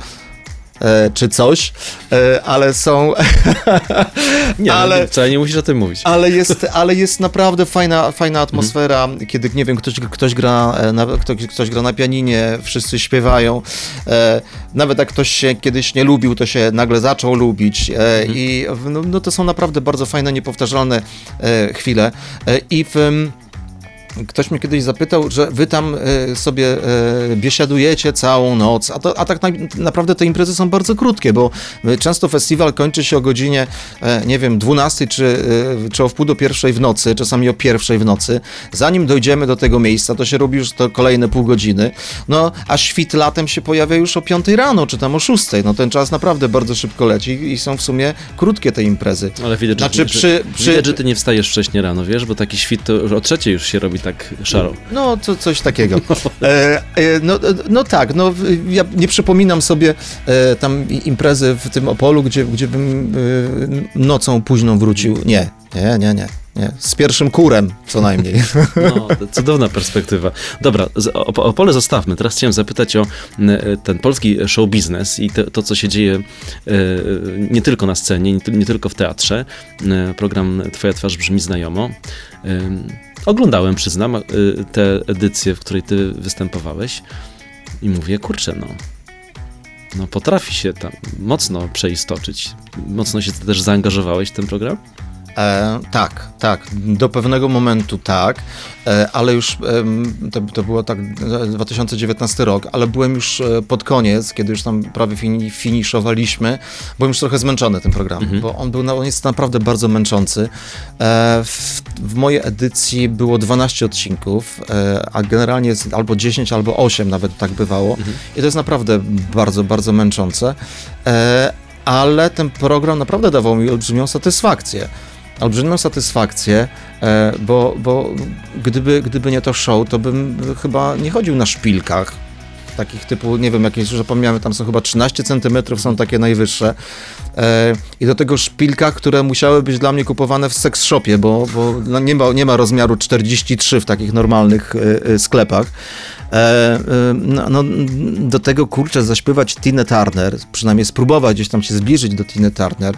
czy coś, e, ale są. Nie, ale, ale... wcale nie musisz o tym mówić. ale, jest, ale jest naprawdę fajna, fajna atmosfera, kiedy, nie wiem, ktoś, ktoś, gra e, na, ktoś, ktoś gra na pianinie, wszyscy śpiewają. E, nawet jak ktoś się kiedyś nie lubił, to się nagle zaczął lubić. E, I no, no, to są naprawdę bardzo fajne, niepowtarzalne e, chwile. E, I w. Ktoś mnie kiedyś zapytał, że wy tam e, sobie e, biesiadujecie całą noc, a, to, a tak na, naprawdę te imprezy są bardzo krótkie, bo e, często festiwal kończy się o godzinie, nie wiem, 12 czy, czy o wpół do pierwszej w nocy, czasami o pierwszej w nocy. Zanim dojdziemy do tego miejsca, to się robi już to kolejne pół godziny, no a świt latem się pojawia już o 5 rano, czy tam o 6. No ten czas naprawdę bardzo szybko leci i są w sumie krótkie te imprezy. Ale widać, Znaczy, że, przy- przy- widać, że ty nie wstajesz wcześnie rano, wiesz, bo taki świt to o trzeciej już się robi tak szaro. No, to coś takiego. E, e, no, e, no tak, no ja nie przypominam sobie e, tam imprezy w tym Opolu, gdzie, gdzie bym e, nocą późną wrócił. Nie, nie, nie, nie. nie. Z pierwszym kurem co najmniej. No, cudowna perspektywa. Dobra, o- Opole zostawmy. Teraz chciałem zapytać o ten polski show biznes i to, co się dzieje nie tylko na scenie, nie, ty- nie tylko w teatrze. Program Twoja twarz brzmi znajomo. Oglądałem, przyznam, e, tę edycję, w której ty występowałeś i mówię, kurczę, no, no potrafi się tam mocno przeistoczyć. Mocno się też zaangażowałeś w ten program? E, tak, tak. Do pewnego momentu tak, e, ale już em, to, to było tak e, 2019 rok, ale byłem już e, pod koniec, kiedy już tam prawie fini, finiszowaliśmy, byłem już trochę zmęczony tym programem, bo on, był, on jest naprawdę bardzo męczący. E, w, w mojej edycji było 12 odcinków, e, a generalnie jest albo 10, albo 8 nawet tak bywało i to jest naprawdę bardzo, bardzo męczące. E, ale ten program naprawdę dawał mi olbrzymią satysfakcję olbrzymią satysfakcję, e, bo, bo gdyby, gdyby nie to show, to bym chyba nie chodził na szpilkach. Takich typu, nie wiem, jakieś, że zapomniałem, tam są chyba 13 centymetrów, są takie najwyższe. E, I do tego szpilkach, które musiały być dla mnie kupowane w seks shopie, bo, bo no nie, ma, nie ma rozmiaru 43 w takich normalnych e, e, sklepach. E, e, no, no, do tego kurczę zaśpiewać Tinę Turner, przynajmniej spróbować gdzieś tam się zbliżyć do Tiny Turner,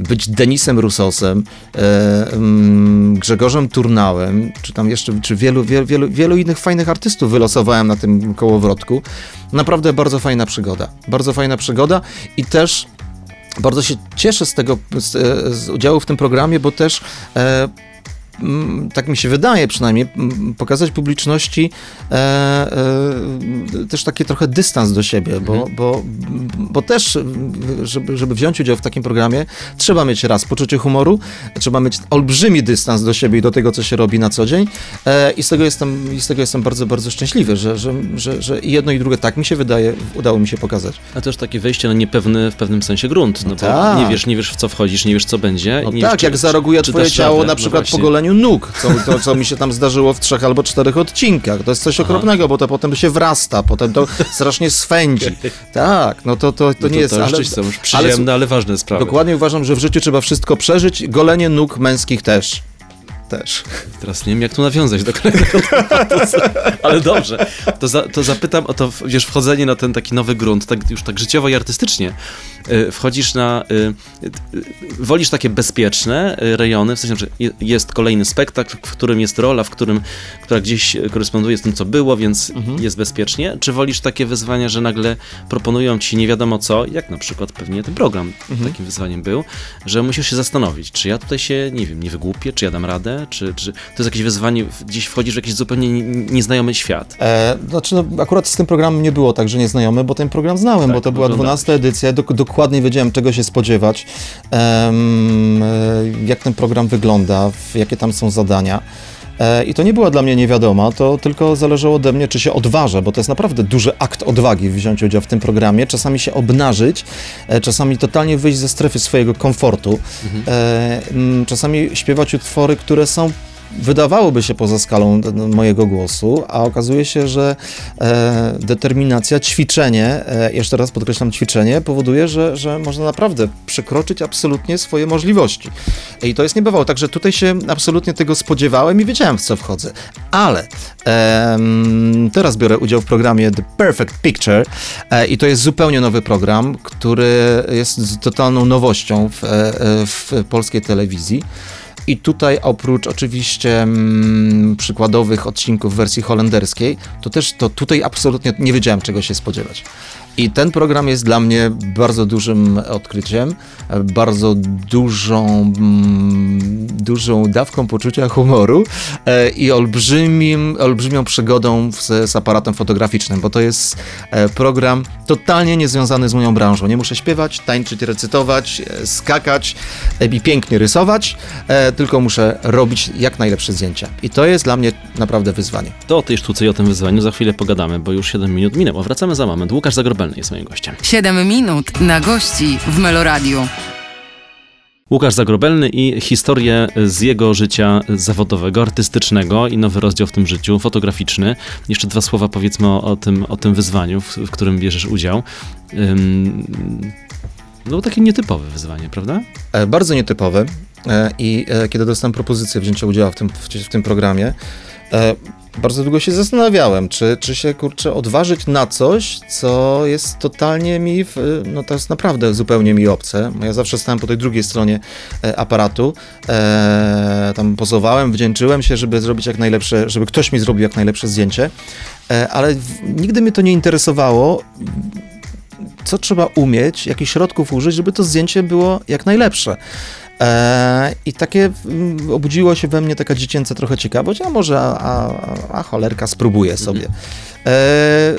być Denisem Rusosem, e, mm, Grzegorzem Turnałem, czy tam jeszcze, czy wielu, wielu, wielu, wielu innych fajnych artystów wylosowałem na tym kołowrotku. Naprawdę bardzo fajna przygoda. Bardzo fajna przygoda i też bardzo się cieszę z tego, z, z udziału w tym programie, bo też e, tak mi się wydaje przynajmniej, mm, pokazać publiczności e, e, też taki trochę dystans do siebie, bo, bo, bo też, żeby, żeby wziąć udział w takim programie, trzeba mieć raz poczucie humoru, trzeba mieć olbrzymi dystans do siebie i do tego, co się robi na co dzień e, i z tego jestem, i z tego jestem bardzo, bardzo szczęśliwy, że, że, że, że jedno i drugie, tak mi się wydaje, udało mi się pokazać. A też takie wejście na niepewny w pewnym sensie grunt, no, bo tak. nie wiesz, nie wiesz w co wchodzisz, nie wiesz co będzie. No tak, wiesz, czy- jak zaroguje czy twoje ciało radę. na No przykład po właśnie. Goleniu nóg, co, to, co mi się tam zdarzyło w trzech albo czterech odcinkach. To jest coś okropnego, bo to potem się wrasta, potem to strasznie swędzi. Tak, no to, to, to No nie jest... To ale, są już ale ale, ważne sprawy. Dokładnie uważam, że w życiu trzeba wszystko przeżyć, golenie nóg męskich też. Też. Teraz nie wiem, jak tu nawiązać do kolejnego tematu, ale dobrze. To, za, to zapytam o to, wiesz, wchodzenie na ten taki nowy grunt, tak, już tak życiowo i artystycznie. Y, Wchodzisz na... y, y, Wolisz takie bezpieczne rejony, w sensie, że je- jest kolejny spektakl, w którym jest rola, w którym, która gdzieś koresponduje z tym, co było, więc jest bezpiecznie? Czy wolisz takie wyzwania, że nagle proponują ci nie wiadomo co, jak na przykład pewnie ten program takim wyzwaniem był, że musisz się zastanowić, czy ja tutaj się, nie wiem, nie wygłupię, czy ja dam radę, czy, czy to jest jakieś wyzwanie, gdzieś wchodzisz w jakiś zupełnie nie- nieznajomy świat. E, znaczy, no, akurat z tym programem nie było tak, że nieznajomy, bo ten program znałem, bo to była oglądałeś. 12 edycja, dok- dokładnie wiedziałem, czego się spodziewać, e, jak ten program wygląda, jakie tam są zadania. E, I to nie była dla mnie niewiadoma, to tylko zależało ode mnie, czy się odważę, bo to jest naprawdę duży akt odwagi wziąć udział w tym programie, czasami się obnażyć, e, czasami totalnie wyjść ze strefy swojego komfortu, mm, czasami śpiewać utwory, które są wydawałoby się poza skalą mojego głosu, a okazuje się, że e, determinacja, ćwiczenie, e, jeszcze raz podkreślam ćwiczenie, powoduje, że, że można naprawdę przekroczyć absolutnie swoje możliwości. I to jest niebywałe, także tutaj się absolutnie tego spodziewałem i wiedziałem, w co wchodzę. Ale e, teraz biorę udział w programie The Perfect Picture e, i to jest zupełnie nowy program, który jest totalną nowością w, e, w polskiej telewizji. I tutaj oprócz oczywiście mm, przykładowych odcinków w wersji holenderskiej, to też to tutaj absolutnie nie wiedziałem czego się spodziewać. I ten program jest dla mnie bardzo dużym odkryciem, bardzo dużą, mm, dużą dawką poczucia humoru e, i olbrzymim, olbrzymią przygodą z, z aparatem fotograficznym, bo to jest e, program totalnie niezwiązany z moją branżą. Nie muszę śpiewać, tańczyć, recytować, e, skakać i pięknie rysować, tylko muszę robić jak najlepsze zdjęcia. I to jest dla mnie naprawdę wyzwanie. To o tej sztuce i o tym wyzwaniu za chwilę pogadamy, bo już 7 minut minęło. Wracamy za moment. Łukasz Zagrobel jest moim gościem. 7 minut na gości w Meloradiu. Łukasz Zagrobelny i historię z jego życia zawodowego, artystycznego i nowy rozdział w tym życiu, fotograficzny. Jeszcze dwa słowa powiedzmy o, o tym, o tym wyzwaniu, w, w którym bierzesz udział. Ym, no takie nietypowe wyzwanie, prawda? E, bardzo nietypowe e, i e, kiedy dostałem propozycję wzięcia udziału w tym, w, w tym programie, e, bardzo długo się zastanawiałem, czy, czy się kurczę odważyć na coś, co jest totalnie mi, w, no to jest naprawdę zupełnie mi obce. Ja zawsze stałem po tej drugiej stronie e, aparatu, e, tam pozowałem, wdzięczyłem się, żeby zrobić jak najlepsze, żeby ktoś mi zrobił jak najlepsze zdjęcie, e, ale w, nigdy mnie to nie interesowało, co trzeba umieć, jakich środków użyć, żeby to zdjęcie było jak najlepsze. E, I takie mm, obudziło się we mnie taka dziecięca trochę ciekawość, a może a, a, a cholerka spróbuję sobie. E,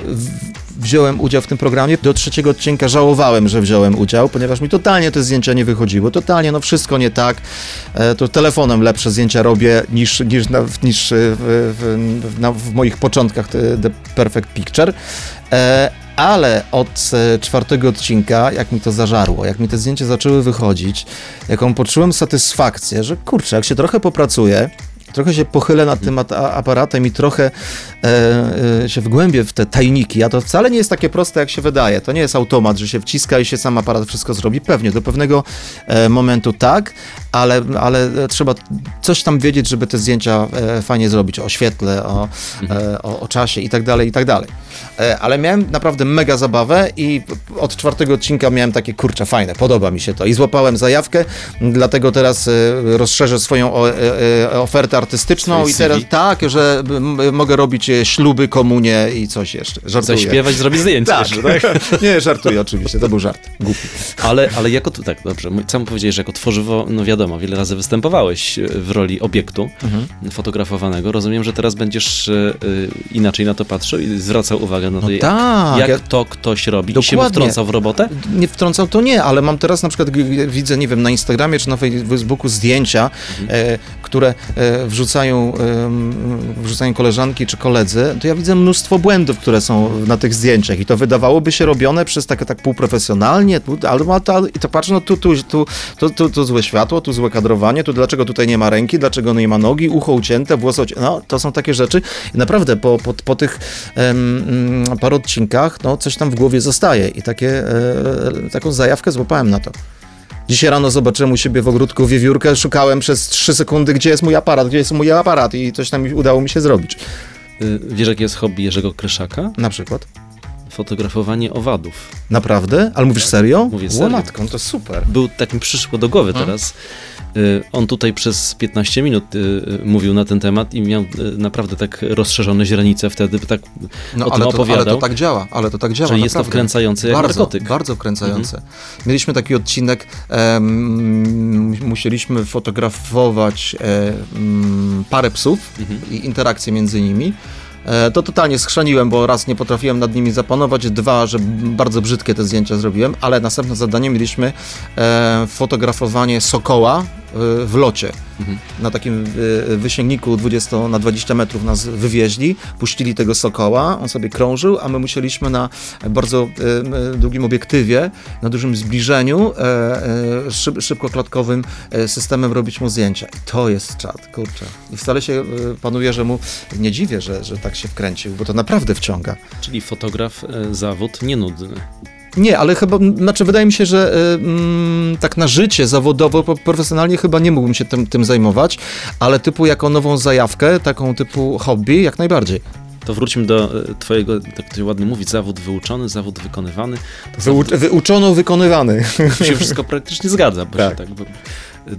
wziąłem udział w tym programie. Do trzeciego odcinka żałowałem, że wziąłem udział, ponieważ mi totalnie te zdjęcia nie wychodziły. Totalnie, no wszystko nie tak. E, to telefonem lepsze zdjęcia robię niż, niż, na, niż w, w, na, w moich początkach The Perfect Picture. E, ale od e, czwartego odcinka, jak mi to zażarło, jak mi te zdjęcia zaczęły wychodzić, jaką poczułem satysfakcję, że kurczę, jak się trochę popracuję, trochę się pochylę nad tym aparatem i trochę e, e, się wgłębię w te tajniki, a to wcale nie jest takie proste, jak się wydaje. To nie jest automat, że się wciska i się sam aparat wszystko zrobi. Pewnie, do pewnego e, momentu tak, ale, ale trzeba coś tam wiedzieć, żeby te zdjęcia e, fajnie zrobić, o świetle, o, e, o, o, czasie i tak dalej, i tak dalej. E, ale miałem naprawdę mega zabawę i od czwartego odcinka miałem takie, kurcze, fajne, podoba mi się to i złapałem zajawkę, dlatego teraz rozszerzę swoją ofertę artystyczną i teraz tak, że mogę robić śluby, komunie i coś jeszcze. Żartuję. Coś śpiewać, zrobić zdjęcie tak. Jeszcze, tak? Nie, żartuję oczywiście, to był żart, głupi. Ale, ale jako, tak, dobrze, sam powiedziałeś, że jako tworzywo, no wiadomo, wiele razy występowałeś e, w roli obiektu mhm. fotografowanego. Rozumiem, że teraz będziesz y, inaczej na to patrzył i zwracał uwagę na to, no jak, tak, jak ja... to ktoś robi. Dokładnie. I się wtrącał w robotę? Nie wtrącał to nie, ale mam teraz na przykład, widzę, nie wiem, na Instagramie czy na Facebooku zdjęcia, mhm. e, które e, wrzucają, e, wrzucają koleżanki czy koledzy, to ja widzę mnóstwo błędów, które są na tych zdjęciach i to wydawałoby się robione przez takie tak półprofesjonalnie, ale i to patrzę, no tu, tu, tu, tu, tu, tu złe światło, tu złe kadrowanie, tu dlaczego tutaj nie ma ręki, dlaczego nie ma nogi, ucho ucięte, włosy ucięte. No, to są takie rzeczy. I naprawdę po, po, po tych um, paru odcinkach, no, coś tam w głowie zostaje i takie, e, taką zajawkę złapałem na to. Dzisiaj rano zobaczyłem u siebie w ogródku wiewiórkę, szukałem przez 3 sekundy, gdzie jest mój aparat, gdzie jest mój aparat i coś tam udało mi się zrobić. Y, wiesz, jakie jest hobby Jerzego Kryszaka? Na przykład? fotografowanie owadów. Naprawdę? Ale mówisz serio? Mówię serio. matką, no to super. Był, tak mi przyszło do głowy hmm? teraz. Y, on tutaj przez 15 minut y, y, mówił na ten temat i miał naprawdę tak rozszerzone źrenice wtedy, tak no, o ale tym to, opowiadał. Ale to tak działa, ale to tak działa. Czyli jest to wkręcające jak bardzo, narkotyk. Bardzo wkręcające. Mhm. Mieliśmy taki odcinek, um, musieliśmy fotografować um, parę psów mhm. i interakcje między nimi. E, to totalnie schrzaniłem, bo raz nie potrafiłem nad nimi zapanować, dwa, że bardzo brzydkie te zdjęcia zrobiłem, ale następne zadanie mieliśmy e, fotografowanie sokoła w locie. Na takim e, wysięgniku 20 na 20 metrów nas wywieźli, puścili tego sokoła, on sobie krążył, a my musieliśmy na bardzo e, e, długim obiektywie, na dużym zbliżeniu, e, e, szyb, szybkoklatkowym e, systemem robić mu zdjęcia. I to jest czad, kurczę. I wcale się e, panu Jerzemu nie dziwię, że, że tak się wkręcił, bo to naprawdę wciąga. Czyli fotograf, zawód nienudny. Nie, ale chyba, znaczy wydaje mi się, że y, mm, tak na życie zawodowo, profesjonalnie chyba nie mógłbym się tym, tym zajmować, ale typu jako nową zajawkę, taką typu hobby, jak najbardziej. To wróćmy do e, twojego, tak to ładnie mówić, zawód wyuczony, zawód wykonywany. To zawód, Wyucz, wyuczono, wykonywany. się wszystko praktycznie zgadza. Bo Tak. tak. bo,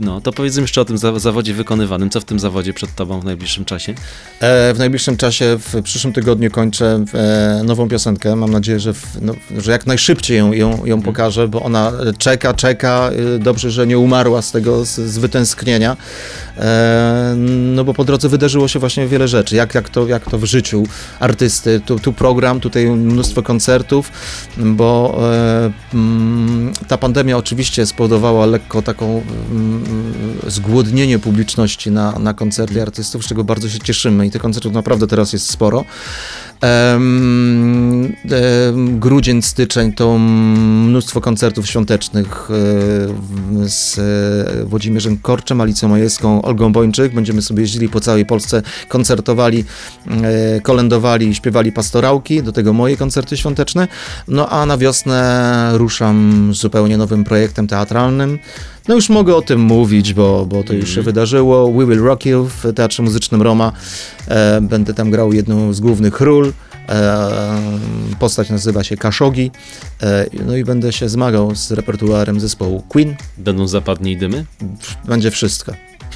no, to powiedzmy jeszcze o tym za, zawodzie wykonywanym. Co w tym zawodzie przed tobą w najbliższym czasie? E, w najbliższym czasie, w przyszłym tygodniu kończę e, nową piosenkę. Mam nadzieję, że, w, no, że jak najszybciej ją, ją, ją pokażę, bo ona czeka, czeka. E, Dobrze, że nie umarła z tego, z, z wytęsknienia. E, no bo po drodze wydarzyło się właśnie wiele rzeczy. Jak, jak, to, jak to w życiu artysty. Tu, tu program, tutaj mnóstwo koncertów, bo e, mm, ta pandemia oczywiście spowodowała lekko taką mm, zgłodnienie publiczności na, na koncerty artystów, z czego bardzo się cieszymy i tych koncertów naprawdę teraz jest sporo. Em, grudzień, styczeń to mnóstwo koncertów świątecznych e, z Włodzimierzem Korczem, Alicją Majewską, Olgą Bończyk. Będziemy sobie jeździli po całej Polsce, koncertowali, e, kolędowali, śpiewali pastorałki, do tego moje koncerty świąteczne. No a na wiosnę ruszam zupełnie nowym projektem teatralnym. No już mogę o tym mówić, bo, bo to już się wydarzyło. We Will Rock You w Teatrze Muzycznym Roma. E, będę tam grał jedną z głównych ról. E, postać nazywa się Kaszogi. E, no i będę się zmagał z repertuarem zespołu Queen. Będą zapadnie i dymy? Będzie wszystko.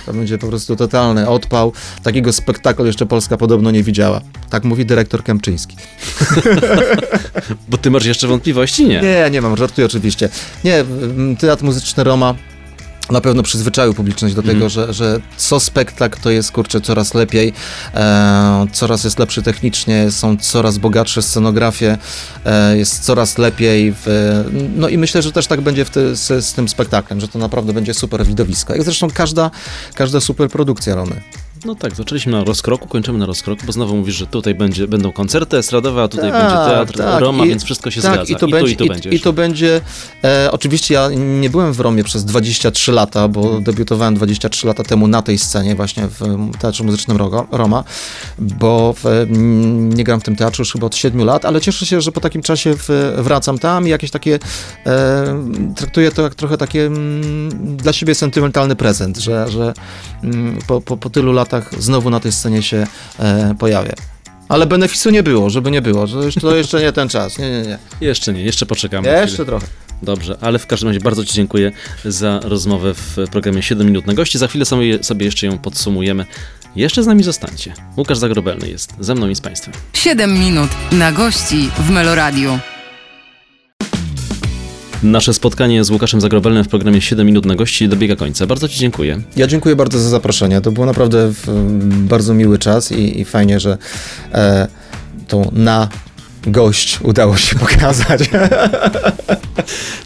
To będzie po prostu totalny odpał. Takiego spektaklu jeszcze Polska podobno nie widziała. Tak mówi dyrektor Kępczyński. Bo ty masz jeszcze wątpliwości? Nie. Nie, nie mam, żartuję oczywiście. Nie, Teatr Muzyczny Roma na pewno przyzwyczaił publiczność do tego, że, że co spektakl to jest, kurczę, coraz lepiej, e, coraz jest lepszy technicznie, są coraz bogatsze scenografie, e, jest coraz lepiej. W, no i myślę, że też tak będzie ty, z, z tym spektaklem, że to naprawdę będzie super widowisko. Jak zresztą każda, każda super produkcja Romy. No tak, zaczęliśmy na rozkroku, kończymy na rozkroku, bo znowu mówisz, że tutaj będzie, będą koncerty estradowe, a tutaj Tak, będzie teatr tak. Roma, I- więc wszystko się tak, zgadza. I to I, będzie, tu, i tu będziesz. I to będzie e, oczywiście ja nie byłem w Romie przez 23 lata, bo debiutowałem 23 lata temu na tej scenie właśnie w Teatrze Muzycznym Roma, bo w, nie gram w tym teatrze już chyba od 7 lat, ale cieszę się, że po takim czasie w, wracam tam i jakieś takie e, traktuję to jak trochę takie mm, dla siebie sentymentalny prezent, że, że mm, po, po, po tylu latach znowu na tej scenie się e, pojawię. Ale benefisu nie było, żeby nie było, że już- to jeszcze nie ten czas. Nie, nie, nie. Jeszcze nie, jeszcze poczekamy. Jeszcze trochę. Dobrze, ale w każdym razie bardzo Ci dziękuję za rozmowę w programie 7 minut na gości. Za chwilę sobie, sobie jeszcze ją podsumujemy. Jeszcze z nami zostańcie. Łukasz Zagrobelny jest ze mną i z Państwem. 7 minut na gości w Meloradiu. Nasze spotkanie z Łukaszem Zagrobelnym w programie 7 minut na gości dobiega końca. Bardzo Ci dziękuję. Ja dziękuję bardzo za zaproszenie. To był naprawdę bardzo miły czas i, i fajnie, że e, tą na gość udało się pokazać.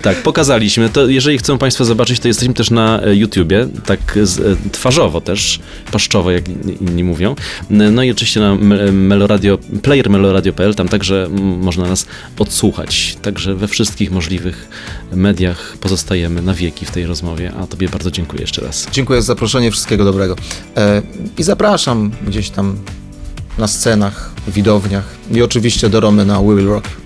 Tak, pokazaliśmy. To jeżeli chcą Państwo zobaczyć, to jesteśmy też na e, YouTubie, tak z, e, twarzowo też, paszczowo, jak inni- mówią. No i oczywiście na me- Meloradio, player meloradio.pl, tam także można nas odsłuchać. Także we wszystkich możliwych mediach pozostajemy na wieki w tej rozmowie, a Tobie bardzo dziękuję jeszcze raz. dziękuję za zaproszenie, wszystkiego dobrego. E, I zapraszam gdzieś tam na scenach, widowniach i oczywiście do Romy na Will Rock.